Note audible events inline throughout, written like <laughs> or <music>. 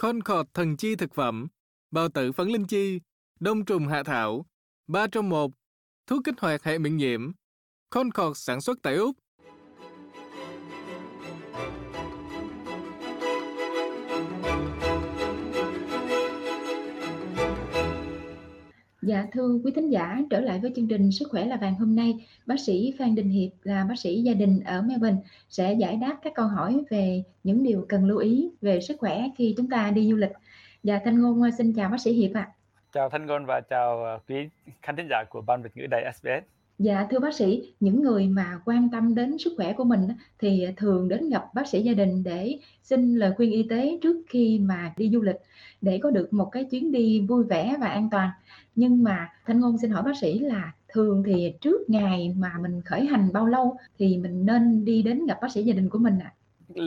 Concord thần chi thực phẩm, bào tử phấn linh chi, đông trùng hạ thảo, 3 trong 1, thuốc kích hoạt hệ miễn nhiễm. Concord sản xuất tại Úc. Dạ thưa quý thính giả, trở lại với chương trình Sức khỏe là vàng hôm nay, bác sĩ Phan Đình Hiệp là bác sĩ gia đình ở Melbourne sẽ giải đáp các câu hỏi về những điều cần lưu ý về sức khỏe khi chúng ta đi du lịch. Dạ Thanh Ngôn xin chào bác sĩ Hiệp ạ. À. Chào Thanh Ngôn và chào ờ, quý khán thính giả của Ban Việt ngữ Đài SBS. Dạ thưa bác sĩ, những người mà quan tâm đến sức khỏe của mình thì thường đến gặp bác sĩ gia đình để xin lời khuyên y tế trước khi mà đi du lịch để có được một cái chuyến đi vui vẻ và an toàn. Nhưng mà Thanh Ngôn xin hỏi bác sĩ là thường thì trước ngày mà mình khởi hành bao lâu thì mình nên đi đến gặp bác sĩ gia đình của mình ạ? À?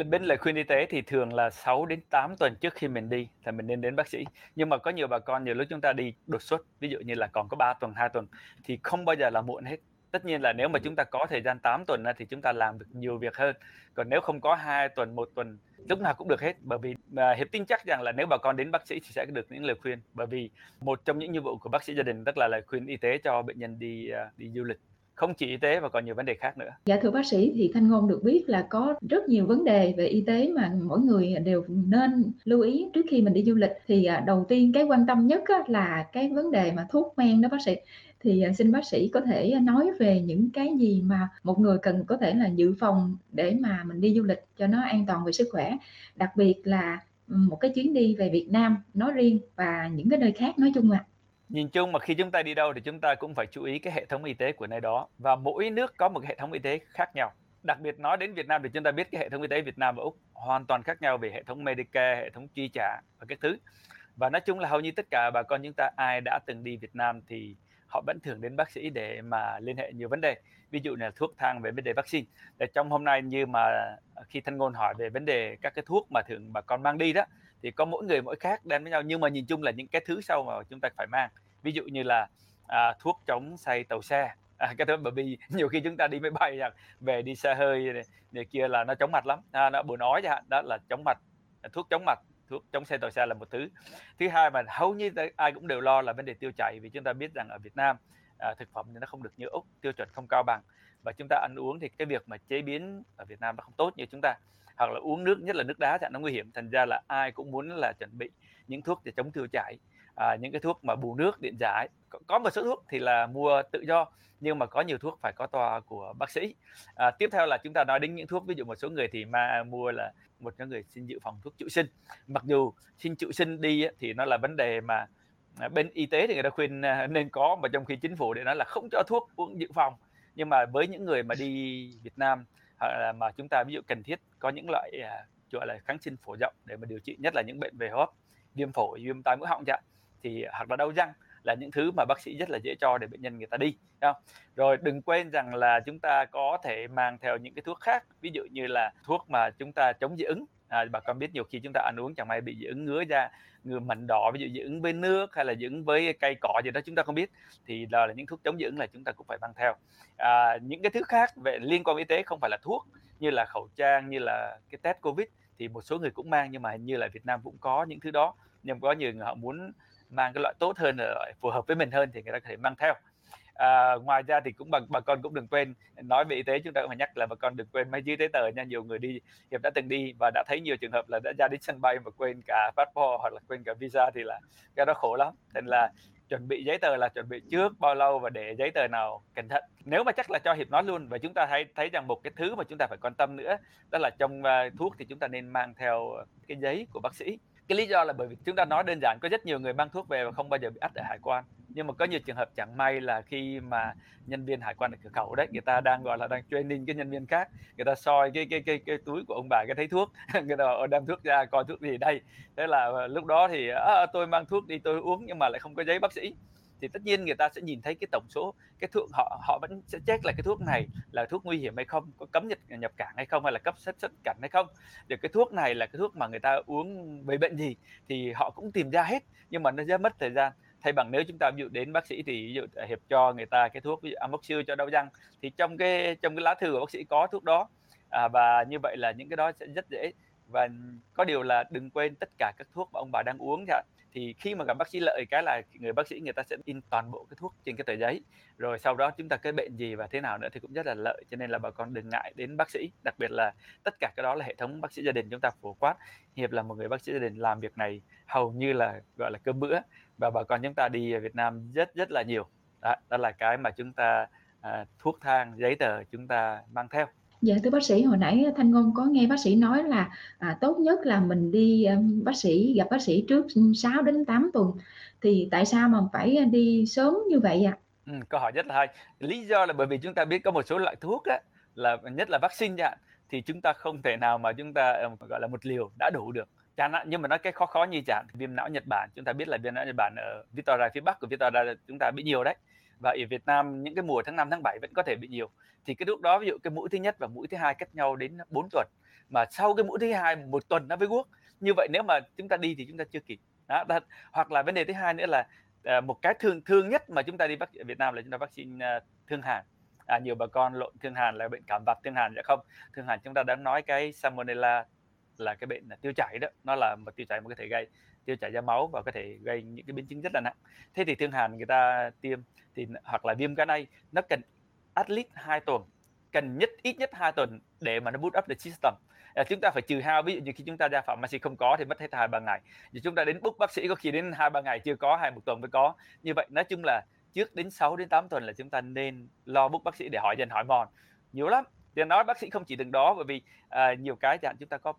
bên lời khuyên y tế thì thường là 6 đến 8 tuần trước khi mình đi thì mình nên đến bác sĩ. Nhưng mà có nhiều bà con nhiều lúc chúng ta đi đột xuất, ví dụ như là còn có 3 tuần, 2 tuần thì không bao giờ là muộn hết. Tất nhiên là nếu mà chúng ta có thời gian 8 tuần thì chúng ta làm được nhiều việc hơn. Còn nếu không có 2 tuần, 1 tuần lúc nào cũng được hết. Bởi vì mà hiệp tin chắc rằng là nếu bà con đến bác sĩ thì sẽ được những lời khuyên. Bởi vì một trong những nhiệm vụ của bác sĩ gia đình tức là lời khuyên y tế cho bệnh nhân đi à, đi du lịch. Không chỉ y tế và còn nhiều vấn đề khác nữa. Dạ thưa bác sĩ thì Thanh Ngôn được biết là có rất nhiều vấn đề về y tế mà mỗi người đều nên lưu ý trước khi mình đi du lịch. Thì à, đầu tiên cái quan tâm nhất là cái vấn đề mà thuốc men đó bác sĩ thì à, xin bác sĩ có thể à, nói về những cái gì mà một người cần có thể là dự phòng để mà mình đi du lịch cho nó an toàn về sức khỏe? Đặc biệt là ừ, một cái chuyến đi về Việt Nam nói riêng và những cái nơi khác nói chung ạ. À nhìn chung mà khi chúng ta đi đâu thì chúng ta cũng phải chú ý cái hệ thống y tế của nơi đó và mỗi nước có một hệ thống y tế khác nhau. Đặc biệt nói đến Việt Nam thì chúng ta biết cái hệ thống y tế Việt Nam và Úc hoàn toàn khác nhau về hệ thống Medicare, hệ thống chi trả và các thứ. Và nói chung là hầu như tất cả bà con chúng ta ai đã từng đi Việt Nam thì họ vẫn thường đến bác sĩ để mà liên hệ nhiều vấn đề ví dụ là thuốc thang về vấn đề vaccine. Để trong hôm nay như mà à, khi thân ngôn hỏi về vấn đề các cái thuốc mà thường bà con mang đi đó thì có mỗi người mỗi khác đem với nhau nhưng mà nhìn chung là những cái thứ sau mà chúng ta phải mang. Ví dụ như là à, thuốc chống say tàu xe. À, cái thứ bởi vì <laughs> nhiều khi chúng ta đi máy bay rằng về đi xe hơi này, này kia là nó chống mặt lắm. À, nó buồn nói chẳng hạn đó là chống mặt à, thuốc chống mặt thuốc chống xe tàu xe là một thứ. Thứ hai mà hầu như ai cũng đều lo là vấn đề tiêu chảy vì chúng ta biết rằng ở Việt Nam à, thực phẩm thì nó không được như úc tiêu chuẩn không cao bằng. Và chúng ta ăn uống thì cái việc mà chế biến ở Việt Nam nó không tốt như chúng ta. Hoặc là uống nước nhất là nước đá thì nó nguy hiểm thành ra là ai cũng muốn là chuẩn bị những thuốc để chống tiêu chảy à, những cái thuốc mà bù nước điện giải. Có, có một số thuốc thì là mua tự do nhưng mà có nhiều thuốc phải có toa của bác sĩ. À, tiếp theo là chúng ta nói đến những thuốc ví dụ một số người thì mà mua là một số người xin dự phòng thuốc chịu sinh. Mặc dù xin chịu sinh đi thì nó là vấn đề mà à, bên y tế thì người ta khuyên à, nên có mà trong khi chính phủ để nói là không cho thuốc uống dự phòng. Nhưng mà với những người mà đi Việt Nam mà chúng ta ví dụ cần thiết có những loại à, gọi là kháng sinh phổ rộng để mà điều trị nhất là những bệnh về hô hấp viêm phổi viêm tai mũi họng chẳng thì hoặc là đau răng là những thứ mà bác sĩ rất là dễ cho để bệnh nhân người ta đi không? rồi đừng quên rằng là chúng ta có thể mang theo những cái thuốc khác ví dụ như là thuốc mà chúng ta chống dị ứng. À, bà con biết nhiều khi chúng ta ăn uống chẳng may bị dị ứng ngứa da người mẩn đỏ ví dụ dị ứng với nước hay là dị ứng với cây cỏ gì đó chúng ta không biết thì đó là những thuốc chống dị ứng là chúng ta cũng phải mang theo. À, những cái thứ khác về liên quan y tế không phải là thuốc như là khẩu trang như là cái test covid thì một số người cũng mang nhưng mà hình như là Việt Nam cũng có những thứ đó. Nhưng có nhiều người họ muốn mang cái loại tốt hơn loại phù hợp với mình hơn thì người ta có thể mang theo. À, ngoài ra thì cũng bà, bà con cũng đừng quên nói về y tế chúng ta cũng phải nhắc là bà con đừng quên mấy giấy tờ nha. Nhiều người đi hiệp đã từng đi và đã thấy nhiều trường hợp là đã ra đến sân bay mà quên cả passport hoặc là quên cả visa thì là cái đó khổ lắm. Nên là chuẩn bị giấy tờ là chuẩn bị trước bao lâu và để giấy tờ nào cẩn thận. Nếu mà chắc là cho hiệp nói luôn và chúng ta thấy thấy rằng một cái thứ mà chúng ta phải quan tâm nữa đó là trong uh, thuốc thì chúng ta nên mang theo cái giấy của bác sĩ cái lý do là bởi vì chúng ta nói đơn giản có rất nhiều người mang thuốc về và không bao giờ bị ắt ở hải quan. Nhưng mà có nhiều trường hợp chẳng may là khi mà nhân viên hải quan ở cửa khẩu đấy người ta đang gọi là đang training cái nhân viên khác người ta soi cái cái cái cái túi của ông bà cái thấy thuốc <laughs> người ta ở đem thuốc ra coi thuốc gì đây. Thế là ờ, lúc đó thì à, tôi mang thuốc đi tôi uống. Nhưng mà lại không có giấy bác sĩ thì tất nhiên người ta sẽ nhìn thấy cái tổng số cái thuốc họ họ vẫn sẽ check là cái thuốc này là thuốc nguy hiểm hay không có cấm nhập nhập cảng hay không hay là cấp xuất xuất cảnh hay không. Được cái thuốc này là cái thuốc mà người ta uống về bệnh gì thì họ cũng tìm ra hết nhưng mà nó rất mất thời gian. Thay bằng nếu chúng ta ví dụ đến bác sĩ thì ví dụ hiệp cho người ta cái thuốc ví dụ amoxil cho đau răng thì trong cái trong cái lá thư của bác sĩ có thuốc đó. À, và như vậy là những cái đó sẽ rất dễ. Và có điều là đừng quên tất cả các thuốc mà ông bà đang uống chẳng thì khi mà gặp bác sĩ lợi cái là người bác sĩ người ta sẽ in toàn bộ cái thuốc trên cái tờ giấy. Rồi sau đó chúng ta cái bệnh gì và thế nào nữa thì cũng rất là lợi cho nên là bà con đừng ngại đến bác sĩ. Đặc biệt là tất cả cái đó là hệ thống bác sĩ gia đình chúng ta phổ quát. Hiệp là một người bác sĩ gia đình làm việc này hầu như là gọi là cơm bữa và bà con chúng ta đi Việt Nam rất rất là nhiều. Đó, đó là cái mà chúng ta à, thuốc thang giấy tờ chúng ta mang theo. Dạ thưa bác sĩ, hồi nãy Thanh Ngôn có nghe bác sĩ nói là à, tốt nhất là mình đi um, bác sĩ gặp bác sĩ trước 6 đến 8 tuần. Thì tại sao mà phải đi sớm như vậy ạ? À? Ừ, câu hỏi rất là hay. Lý do là bởi vì chúng ta biết có một số loại thuốc á, là nhất là vaccine chẳng thì chúng ta không thể nào mà chúng ta ờ, gọi là một liều đã đủ được chẳng hạn nhưng mà nói cái khó khó như chẳng viêm não Nhật Bản chúng ta biết là viêm não Nhật Bản ở Victoria phía Bắc của Victoria chúng ta bị nhiều đấy và ở Việt Nam những cái mùa tháng 5 tháng 7 vẫn có thể bị nhiều. Thì cái lúc đó ví dụ cái mũi thứ nhất và mũi thứ hai cách nhau đến 4 tuần mà sau cái mũi thứ hai một tuần nó mới guốc. Như vậy nếu mà chúng ta đi thì chúng ta chưa kịp. Đó, hoặc là vấn đề thứ hai nữa là à, một cái thương thương nhất mà chúng ta đi ở Việt Nam là chúng ta vaccine à, thương hàn. À, nhiều bà con lộn thương hàn là bệnh cảm vặt thương hàn dạ không? Thương hàn chúng ta đã nói cái salmonella là cái bệnh là tiêu chảy đó nó là một tiêu chảy mà có thể gây tiêu chảy ra máu và có thể gây những cái biến chứng rất là nặng. Thế thì thương hàn người ta tiêm thì hoặc là viêm gan A nó cần at least 2 tuần cần nhất ít nhất 2 tuần để mà nó boot up the system. À, chúng ta phải trừ hao ví dụ như khi chúng ta ra pharmacy không có thì mất hết hai ba ngày. Thì chúng ta đến book bác sĩ có khi đến hai ba ngày chưa có hay một tuần mới có. Như vậy nói chung là trước đến 6 đến 8 tuần là chúng ta nên lo book bác sĩ để hỏi dần hỏi mòn nhiều lắm. Thì nói bác sĩ không chỉ từng đó bởi vì à, nhiều cái chẳng chúng ta có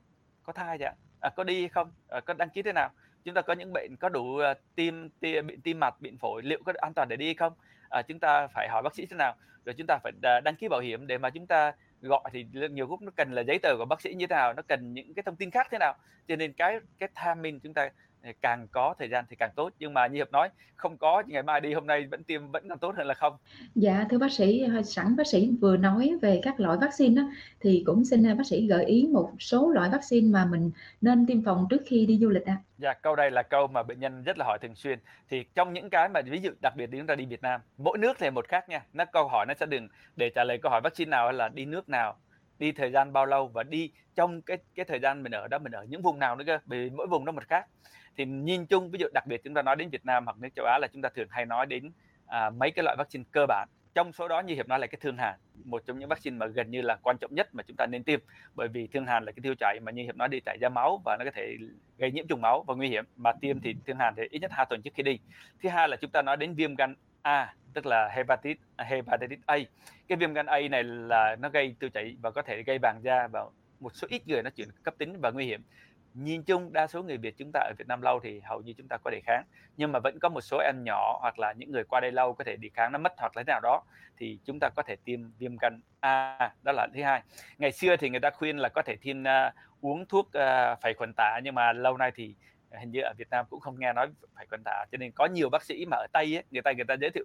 có thai chẳng à, có đi hay không? À, có đăng ký thế nào? Chúng ta có những bệnh có đủ uh, tim tim bệnh tim mạch bệnh phổi liệu có an toàn để đi hay không? À, chúng ta phải hỏi bác sĩ thế nào? Rồi chúng ta phải à, đăng ký bảo hiểm để mà chúng ta gọi thì nhiều lúc nó cần là giấy tờ của bác sĩ như thế nào? Nó cần những cái thông tin khác thế nào? Cho nên cái cái timing chúng ta càng có thời gian thì càng tốt. Nhưng mà như hiệp nói không có ngày mai đi hôm nay vẫn tiêm vẫn còn tốt hơn là không. Dạ thưa bác sĩ sẵn bác sĩ vừa nói về các loại vaccine đó, thì cũng xin bác sĩ gợi ý một số loại vaccine mà mình nên tiêm phòng trước khi đi du lịch ạ. À. dạ câu đây là câu mà bệnh nhân rất là hỏi thường xuyên. Thì trong những cái mà ví dụ đặc biệt chúng ta đi Việt Nam mỗi nước thì một khác nha. Nó câu hỏi nó sẽ đừng để trả lời câu hỏi vaccine nào hay là đi nước nào đi thời gian bao lâu và đi trong cái cái thời gian mình ở đó mình ở những vùng nào nữa cơ bởi vì mỗi vùng nó một khác. Thì nhìn chung ví dụ đặc biệt chúng ta nói đến Việt Nam hoặc nước châu Á là chúng ta thường hay nói đến à, mấy cái loại vaccine cơ bản. Trong số đó như hiệp nói là cái thương hàn một trong những vaccine mà gần như là quan trọng nhất mà chúng ta nên tiêm. Bởi vì thương hàn là cái tiêu chảy mà như hiệp nói đi chảy ra máu và nó có thể gây nhiễm trùng máu và nguy hiểm. Mà tiêm thì thương hàn thì ít nhất hai tuần trước khi đi. Thứ hai là chúng ta nói đến viêm gan A tức là hepatitis à, hepatitis A. Cái viêm gan A này là nó gây tiêu chảy và có thể gây vàng da và một số ít người nó chuyển cấp tính và nguy hiểm. Nhìn chung đa số người Việt chúng ta ở Việt Nam lâu thì hầu như chúng ta có đề kháng. Nhưng mà vẫn có một số em nhỏ hoặc là những người qua đây lâu có thể đề kháng nó mất hoặc là thế nào đó thì chúng ta có thể tiêm viêm gan A. Đó là thứ hai. Ngày xưa thì người ta khuyên là có thể tiêm uh, uống thuốc à, uh, phải khuẩn tả nhưng mà lâu nay thì hình như ở Việt Nam cũng không nghe nói phải khuẩn tả cho nên có nhiều bác sĩ mà ở Tây ấy, người ta người ta giới thiệu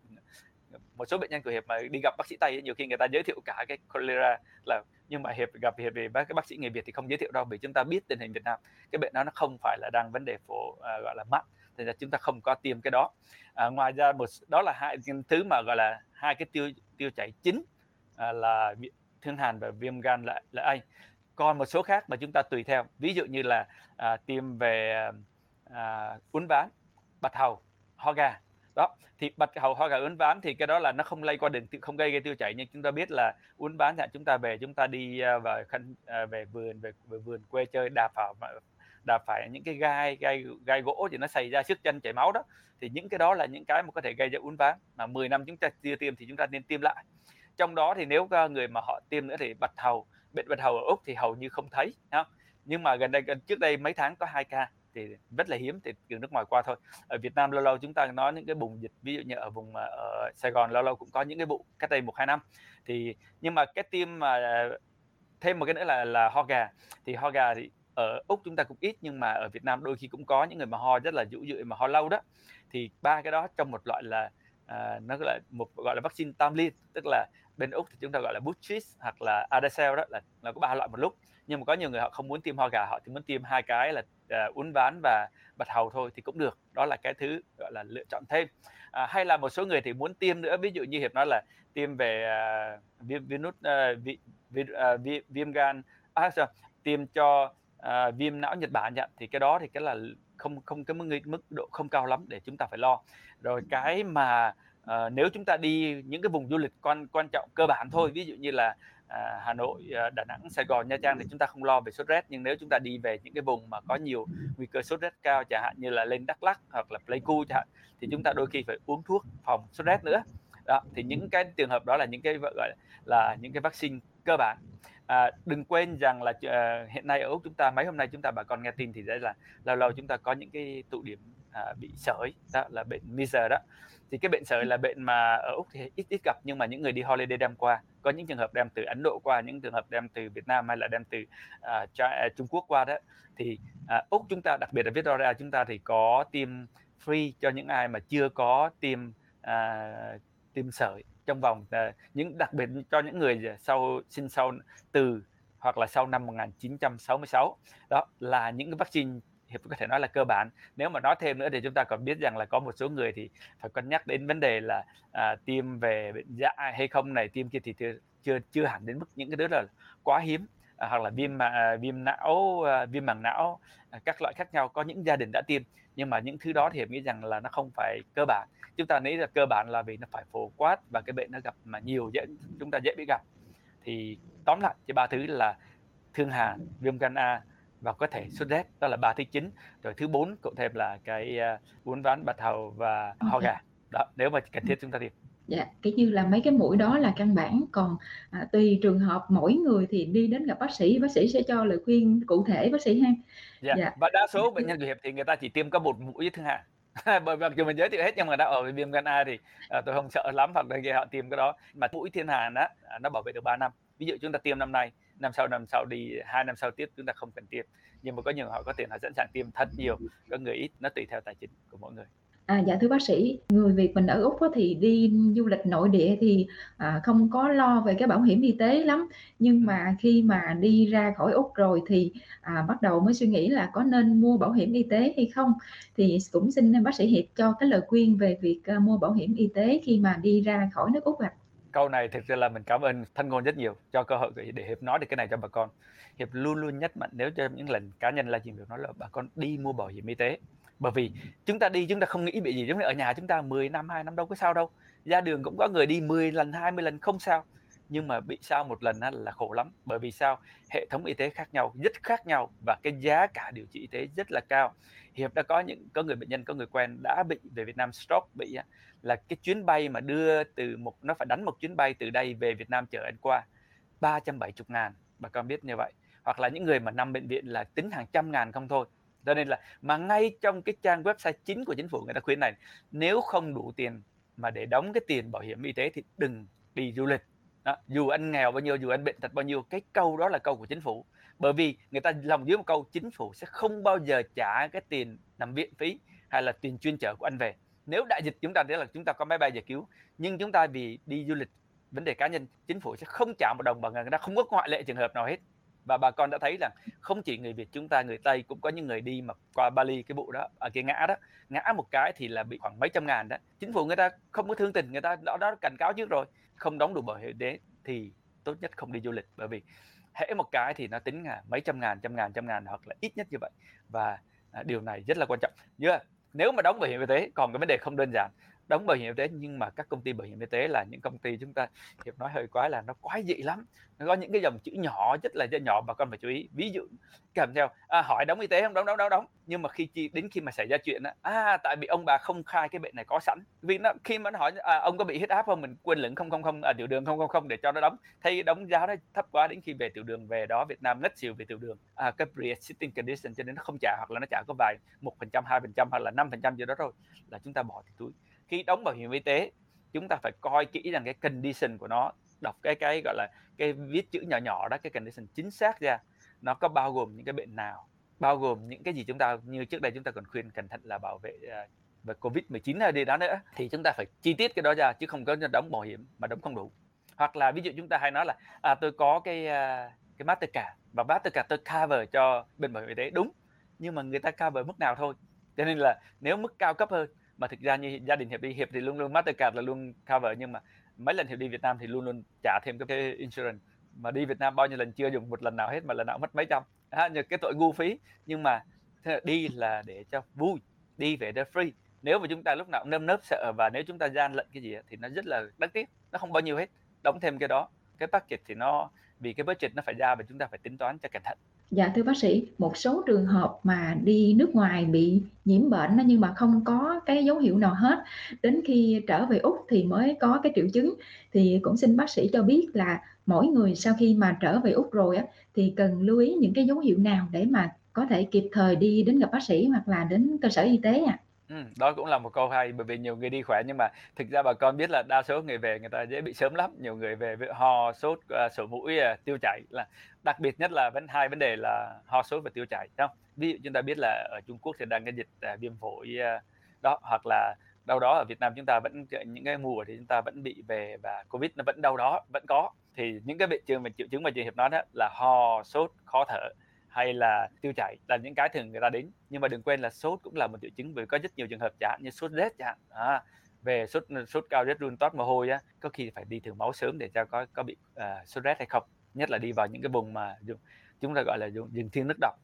một số bệnh nhân của hiệp mà đi gặp bác sĩ tây ấy, nhiều khi người ta giới thiệu cả cái cholera là nhưng mà hiệp gặp hiệp về các cái bác sĩ người việt thì không giới thiệu đâu vì chúng ta biết tình hình việt nam. Cái bệnh đó nó không phải là đang vấn đề phổ à, gọi là mắc thì là chúng ta không có tiêm cái đó. À, ngoài ra một đó là hai thứ mà gọi là hai cái tiêu tiêu chảy chính à, là thương hàn và viêm gan là là anh còn một số khác mà chúng ta tùy theo ví dụ như là à, tiêm về à, à, uốn ván bạch hầu ho gà. Đó thì bạch hầu ho gà uốn ván thì cái đó là nó không lây qua đường không gây gây tiêu chảy nhưng chúng ta biết là uốn ván thì chúng ta về chúng ta đi à, vào khăn à, về vườn về, về vườn quê chơi đạp vào đạp phải những cái gai gai gai gỗ thì nó xảy ra sức chân chảy máu đó. Thì những cái đó là những cái mà có thể gây ra uốn ván. Mà 10 năm chúng ta chưa tiêm thì chúng ta nên tiêm lại. Trong đó thì nếu người mà họ tiêm nữa thì bạch hầu bệnh bạch hầu ở úc thì hầu như không thấy không? nhưng mà gần đây trước đây mấy tháng có hai ca thì rất là hiếm, thì từ nước ngoài qua thôi. Ở Việt Nam lâu lâu chúng ta nói những cái bùng dịch, ví dụ như ở vùng ờ, ở Sài Gòn lâu lâu cũng có những cái vụ cách đây một, hai năm. Thì, nhưng mà cái tiêm mà ờ, thêm một cái nữa là là ho gà. Thì ho gà thì ở úc chúng ta cũng ít, nhưng mà ở Việt Nam đôi khi cũng có những người mà ho rất là dữ dội, mà ho lâu đó. Thì ba cái đó trong một loại là à, nó gọi là một gọi là vaccine Tamlin tức là bên úc thì chúng ta gọi là Butchis hoặc là Adacel đó là là có ba loại một lúc. Nhưng mà có nhiều người họ không muốn tiêm ho gà họ thì muốn tiêm hai cái là uh, uốn ván và bạch hầu thôi thì cũng được. Đó là cái thứ gọi là lựa chọn thêm. À, hay là một số người thì muốn tiêm nữa ví dụ như hiệp nói là tiêm về à, uh, viêm virus uh, vi, vi, uh, vi, viêm gan à, sao? tiêm cho uh, viêm não Nhật Bản chẳng thì cái đó thì cái là không không cái mức mức độ không cao lắm để chúng ta phải lo rồi cái mà à, nếu chúng ta đi những cái vùng du lịch quan quan trọng cơ bản thôi ví dụ như là à, Hà Nội, à, Đà Nẵng, Sài Gòn, Nha Trang thì chúng ta không lo về sốt rét. Nhưng nếu chúng ta đi về những cái vùng mà có nhiều nguy cơ sốt rét cao chẳng hạn như là lên Đắk Lắk hoặc là Pleiku chẳng hạn thì chúng ta đôi khi phải uống thuốc phòng sốt rét nữa. Đó thì những cái trường hợp đó là những cái gọi là, là những cái vaccine cơ bản. À, đừng quên rằng là uh, hiện nay ở úc chúng ta mấy hôm nay chúng ta bà con nghe tin thì đấy là lâu lâu chúng ta có những cái tụ điểm à, bị sởi đó là bệnh miser đó. Thì cái bệnh sởi là bệnh mà ở úc thì ít ít gặp nhưng mà những người đi holiday đem qua. Có những trường hợp đem từ ấn độ qua những trường hợp đem từ việt nam hay là đem từ uh, trung quốc qua đó. Thì uh, úc chúng ta đặc biệt là victoria chúng ta thì có tiêm free cho những ai mà chưa có tiêm uh, tiêm sởi trong vòng uh, những đặc biệt cho những người sau sinh sau từ hoặc là sau năm 1966 đó là những cái vaccine hiệp có thể nói là cơ bản. Nếu mà nói thêm nữa thì chúng ta còn biết rằng là có một số người thì phải cân nhắc đến vấn đề là à, tiêm về bệnh dại à, hay không này tiêm kia thì chưa chưa, chưa hẳn đến mức những cái đứa là quá hiếm à, hoặc là viêm à, viêm não à, viêm màng não à, các loại khác nhau có những gia đình đã tiêm. Nhưng mà những thứ đó thì em nghĩ rằng là nó không phải cơ bản. Chúng ta nghĩ là cơ bản là vì nó phải phổ quát và cái bệnh nó gặp mà nhiều dễ chúng ta dễ bị gặp. Thì tóm lại chỉ ba thứ là thương hàn viêm gan A và có thể sốt rét đó là ba thứ chính rồi thứ bốn cộng thêm là cái uh, uốn ván bạch hầu và ho gà. Đó nếu mà cần thiết chúng ta tiêm Dạ, cái như là mấy cái mũi đó là căn bản. Còn à, tùy trường hợp mỗi người thì đi đến gặp bác sĩ bác sĩ sẽ cho lời khuyên cụ thể bác sĩ ha. Dạ. dạ. Và đa số bệnh nhân hiệp thì người ta chỉ tiêm có một mũi thương hàn <laughs> bởi vì dù mình giới thiệu hết nhưng mà đã ở viêm gan A thì à, tôi không sợ lắm hoặc là họ tiêm cái đó. Mà mũi thiên hàn á à, nó bảo vệ được 3 năm. Ví dụ chúng ta tiêm năm nay năm sau năm sau đi hai năm sau tiếp chúng ta không cần tiêm nhưng mà có nhiều họ có tiền họ sẵn sàng tiêm thật nhiều có người ít nó tùy theo tài chính của mỗi người À, dạ thưa bác sĩ, người Việt mình ở Úc thì đi du lịch nội địa thì à, không có lo về cái bảo hiểm y tế lắm nhưng mà khi mà đi ra khỏi Úc rồi thì à, bắt đầu mới suy nghĩ là có nên mua bảo hiểm y tế hay không thì cũng xin bác sĩ Hiệp cho cái lời khuyên về việc à, mua bảo hiểm y tế khi mà đi ra khỏi nước Úc ạ. À. Câu này thực ra là mình cảm ơn thân ngôn rất nhiều cho cơ hội để Hiệp nói được cái này cho bà con. Hiệp luôn luôn nhắc mạnh nếu cho những lần cá nhân là gì việc nói là bà con đi mua bảo hiểm y tế. Bởi vì chúng ta đi chúng ta không nghĩ bị gì, giống như ở nhà chúng ta 10 năm, hai năm đâu có sao đâu. Ra đường cũng có người đi 10 lần 20 lần không sao nhưng mà bị sao một lần là khổ lắm. Bởi vì sao? Hệ thống y tế khác nhau, rất khác nhau và cái giá cả điều trị y tế rất là cao. Hiệp đã có những, có người bệnh nhân, có người quen đã bị về Việt Nam stroke, bị là cái chuyến bay mà đưa từ một, nó phải đánh một chuyến bay từ đây về Việt Nam chở anh qua 370 ngàn. Bà con biết như vậy. Hoặc là những người mà nằm bệnh viện là tính hàng trăm ngàn không thôi. Cho nên là, mà ngay trong cái trang website chính của chính phủ người ta khuyến này, nếu không đủ tiền mà để đóng cái tiền bảo hiểm y tế thì đừng đi du lịch đó. dù anh nghèo bao nhiêu, dù anh bệnh tật bao nhiêu, cái câu đó là câu của chính phủ. Bởi vì người ta lòng dưới một câu, chính phủ sẽ không bao giờ trả cái tiền nằm viện phí hay là tiền chuyên chở của anh về. Nếu đại dịch chúng ta thấy là chúng ta có máy bay giải cứu. Nhưng chúng ta vì đi du lịch, vấn đề cá nhân, chính phủ sẽ không trả một đồng bằng người ta không có ngoại lệ trường hợp nào hết. Và bà con đã thấy rằng không chỉ người Việt chúng ta, người Tây cũng có những người đi mà qua Bali cái vụ đó ở cái ngã đó. Ngã một cái thì là bị khoảng mấy trăm ngàn đó. Chính phủ người ta không có thương tình, người ta đó đó cảnh cáo trước rồi không đóng đủ bảo hiểm đế thì tốt nhất không đi du lịch. Bởi vì hễ một cái thì nó tính là mấy trăm ngàn trăm ngàn trăm ngàn hoặc là ít nhất như vậy. Và à, điều này rất là quan trọng. Yeah. nếu mà đóng bảo hiểm y tế còn cái vấn đề không đơn giản đóng bảo hiểm y tế nhưng mà các công ty bảo hiểm y tế là những công ty chúng ta hiệp nói hơi quá là nó quái dị lắm. Nó có những cái dòng chữ nhỏ rất là nhỏ bà con phải chú ý. Ví dụ kèm theo à, hỏi đóng y tế không? Đóng đóng đóng đóng. Nhưng mà khi chi đến khi mà xảy ra chuyện á à tại vì ông bà không khai cái bệnh này có sẵn. Vì nó khi mà nó hỏi à, ông có bị huyết áp không? Mình quên lửng không không không à, tiểu đường không không không để cho nó đóng. Thay đóng giá nó thấp quá đến khi về tiểu đường về đó Việt Nam ngất xỉu về tiểu đường. À, cái pre-existing condition cho nên nó không trả hoặc là nó trả có vài một phần trăm hai phần trăm hoặc là năm phần trăm gì đó thôi là chúng ta bỏ thì túi khi đóng bảo hiểm y tế chúng ta phải coi kỹ rằng cái condition của nó đọc cái cái gọi là cái viết chữ nhỏ nhỏ đó cái condition chính xác ra nó có bao gồm những cái bệnh nào bao gồm những cái gì chúng ta như trước đây chúng ta còn khuyên cẩn thận là bảo vệ uh, về covid 19 hay đi đó nữa thì chúng ta phải chi tiết cái đó ra chứ không có đóng bảo hiểm mà đóng không đủ. Hoặc là ví dụ chúng ta hay nói là à, tôi có cái uh, cái Mastercard và Mastercard tôi cover cho bên bảo hiểm y tế đúng nhưng mà người ta cover mức nào thôi. Cho nên là nếu mức cao cấp hơn mà thực ra như gia đình hiệp đi hiệp thì luôn luôn Mastercard là luôn cover nhưng mà mấy lần hiệp đi Việt Nam thì luôn luôn trả thêm cái insurance. Mà đi Việt Nam bao nhiêu lần chưa dùng một lần nào hết mà lần nào mất mấy trăm. À, như cái tội ngu phí. Nhưng mà đi là để cho vui đi về để free. Nếu mà chúng ta lúc nào cũng nơm nớp sợ và nếu chúng ta gian lận cái gì thì nó rất là đáng tiếc nó không bao nhiêu hết đóng thêm cái đó. Cái package thì nó vì cái budget nó phải ra và chúng ta phải tính toán cho cẩn thận. Dạ thưa bác sĩ, một số trường hợp mà đi nước ngoài bị nhiễm bệnh nhưng mà không có cái dấu hiệu nào hết, đến khi trở về Úc thì mới có cái triệu chứng. Thì cũng xin bác sĩ cho biết là mỗi người sau khi mà trở về Úc rồi á, thì cần lưu ý những cái dấu hiệu nào để mà có thể kịp thời đi đến gặp bác sĩ hoặc là đến cơ sở y tế ạ? À? Ừm, đó cũng là một câu hay, bởi vì nhiều người đi khỏe nhưng mà thực ra bà con biết là đa số người về người ta dễ bị sớm lắm, nhiều người về với ho, sốt, à, sổ mũi, à, tiêu chảy là đặc biệt nhất là vấn hai vấn đề là ho, sốt và tiêu chảy, đúng không? Ví dụ chúng ta biết là ở Trung Quốc thì đang cái dịch, à, viêm phổi, a, đó, hoặc là đâu đó ở Việt Nam chúng ta vẫn những cái mùa thì chúng ta vẫn bị về và Covid nó vẫn đâu đó vẫn có. Thì những cái bệnh trường mà triệu chứng mà chị Hiệp nói đó là ho, sốt, khó thở hay là tiêu chảy là những cái thường người ta đến. Nhưng mà đừng quên là sốt cũng là một triệu chứng bởi có rất nhiều trường hợp chẳng như sốt rét chẳng à, về sốt ừ, sốt cao rét run toát mồ hôi á có khi phải đi thử máu sớm để cho có có bị uh, sốt rét hay không. Nhất là đi vào những cái vùng mà chúng ta gọi là rừng thiên nước độc.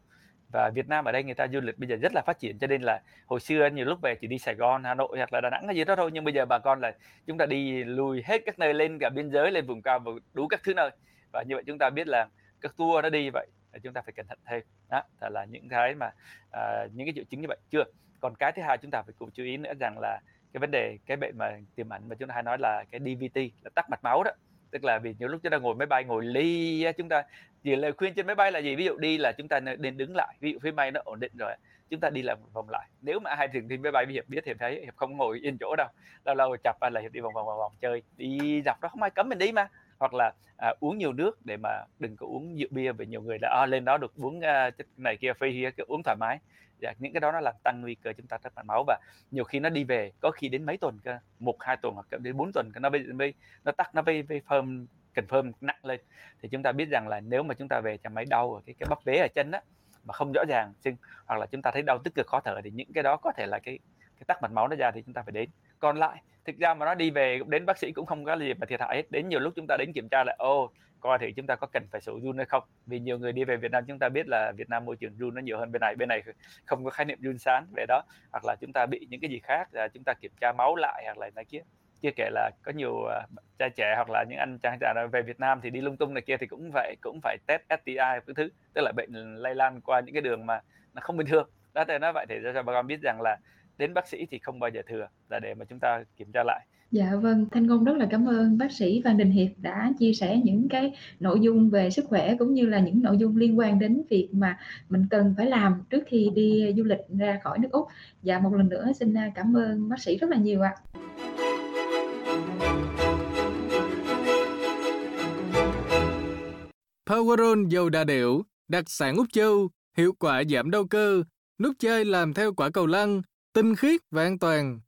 Và Việt Nam ở đây người ta du lịch bây giờ rất là phát triển cho nên là hồi xưa nhiều lúc về chỉ đi Sài Gòn, Hà Nội hoặc là Đà Nẵng hay gì đó thôi nhưng bây giờ bà con là chúng ta đi lùi hết các nơi lên cả biên giới lên vùng cao và đủ các thứ nơi. Và như vậy chúng ta biết là các tour nó đi vậy chúng ta phải cẩn thận thêm. Đó là, là những cái mà uh, những cái triệu chứng như vậy. Chưa. Còn cái thứ hai chúng ta phải cùng chú ý nữa rằng là cái vấn đề cái bệnh mà tiềm ẩn mà chúng ta hay nói là cái DVT là tắc mạch máu đó. Tức là vì nhiều lúc chúng ta ngồi máy bay ngồi ly chúng ta chỉ lời khuyên trên máy bay là gì? Ví dụ đi là chúng ta nên đứng lại. Ví dụ phía bay nó ổn định rồi chúng ta đi làm một vòng lại. Nếu mà hai thường đi máy bay hiệp biết thì thấy hiệp không ngồi yên chỗ đâu. Lâu lâu chập là hiệp đi vòng vòng vòng vòng chơi. Đi dọc đó không ai cấm mình đi mà hoặc là à, uống nhiều nước để mà đừng có uống rượu bia vì nhiều người đã à, lên đó được uống à, chất này kia phê kia uống thoải mái. Dạ, những cái đó nó làm tăng nguy cơ chúng ta tắc mạch máu và nhiều khi nó đi về có khi đến mấy tuần cơ một hai tuần hoặc đến bốn tuần nó mới nó tắc nó vây vây phơm cần phơm nặng lên. Thì chúng ta biết rằng là nếu mà chúng ta về chẳng mấy đau ở cái cái bắp vế ở chân đó mà không rõ ràng sưng hoặc là chúng ta thấy đau tức cực khó thở thì những cái đó có thể là cái cái tắc mạch máu nó ra thì chúng ta phải đến. Còn lại thực ra mà nó đi về đến bác sĩ cũng không có gì mà thiệt hại hết. Đến nhiều lúc chúng ta đến kiểm tra lại, ô, coi thì chúng ta có cần phải sổ run hay không. Vì nhiều người đi về Việt Nam chúng ta biết là Việt Nam môi trường run nó nhiều hơn bên này bên này <laughs> không có khái niệm run sán về đó. Hoặc là chúng ta bị những cái gì khác là chúng ta kiểm tra máu lại hoặc là này kia. Chưa kể là có nhiều à, cha trẻ hoặc là những anh chàng già về Việt Nam thì đi lung tung này kia thì cũng vậy cũng phải test STI cái thứ. Tức là bệnh lây lan qua những cái đường mà nó không bình thường. Đó thì nói vậy thì cho bà con biết rằng là đến bác sĩ thì không bao giờ thừa là để mà chúng ta kiểm tra lại Dạ vâng, Thanh Ngôn rất là cảm ơn bác sĩ Phan Đình Hiệp đã chia sẻ những cái nội dung về sức khỏe cũng như là những nội dung liên quan đến việc mà mình cần phải làm trước khi đi du lịch ra khỏi nước Úc. Dạ một lần nữa xin à, cảm ơn bác sĩ rất là nhiều ạ. Powerol dầu đà điểu, đặc sản Úc Châu, hiệu quả giảm đau cơ, nút chơi làm theo quả cầu lăn, tinh khiết và an toàn.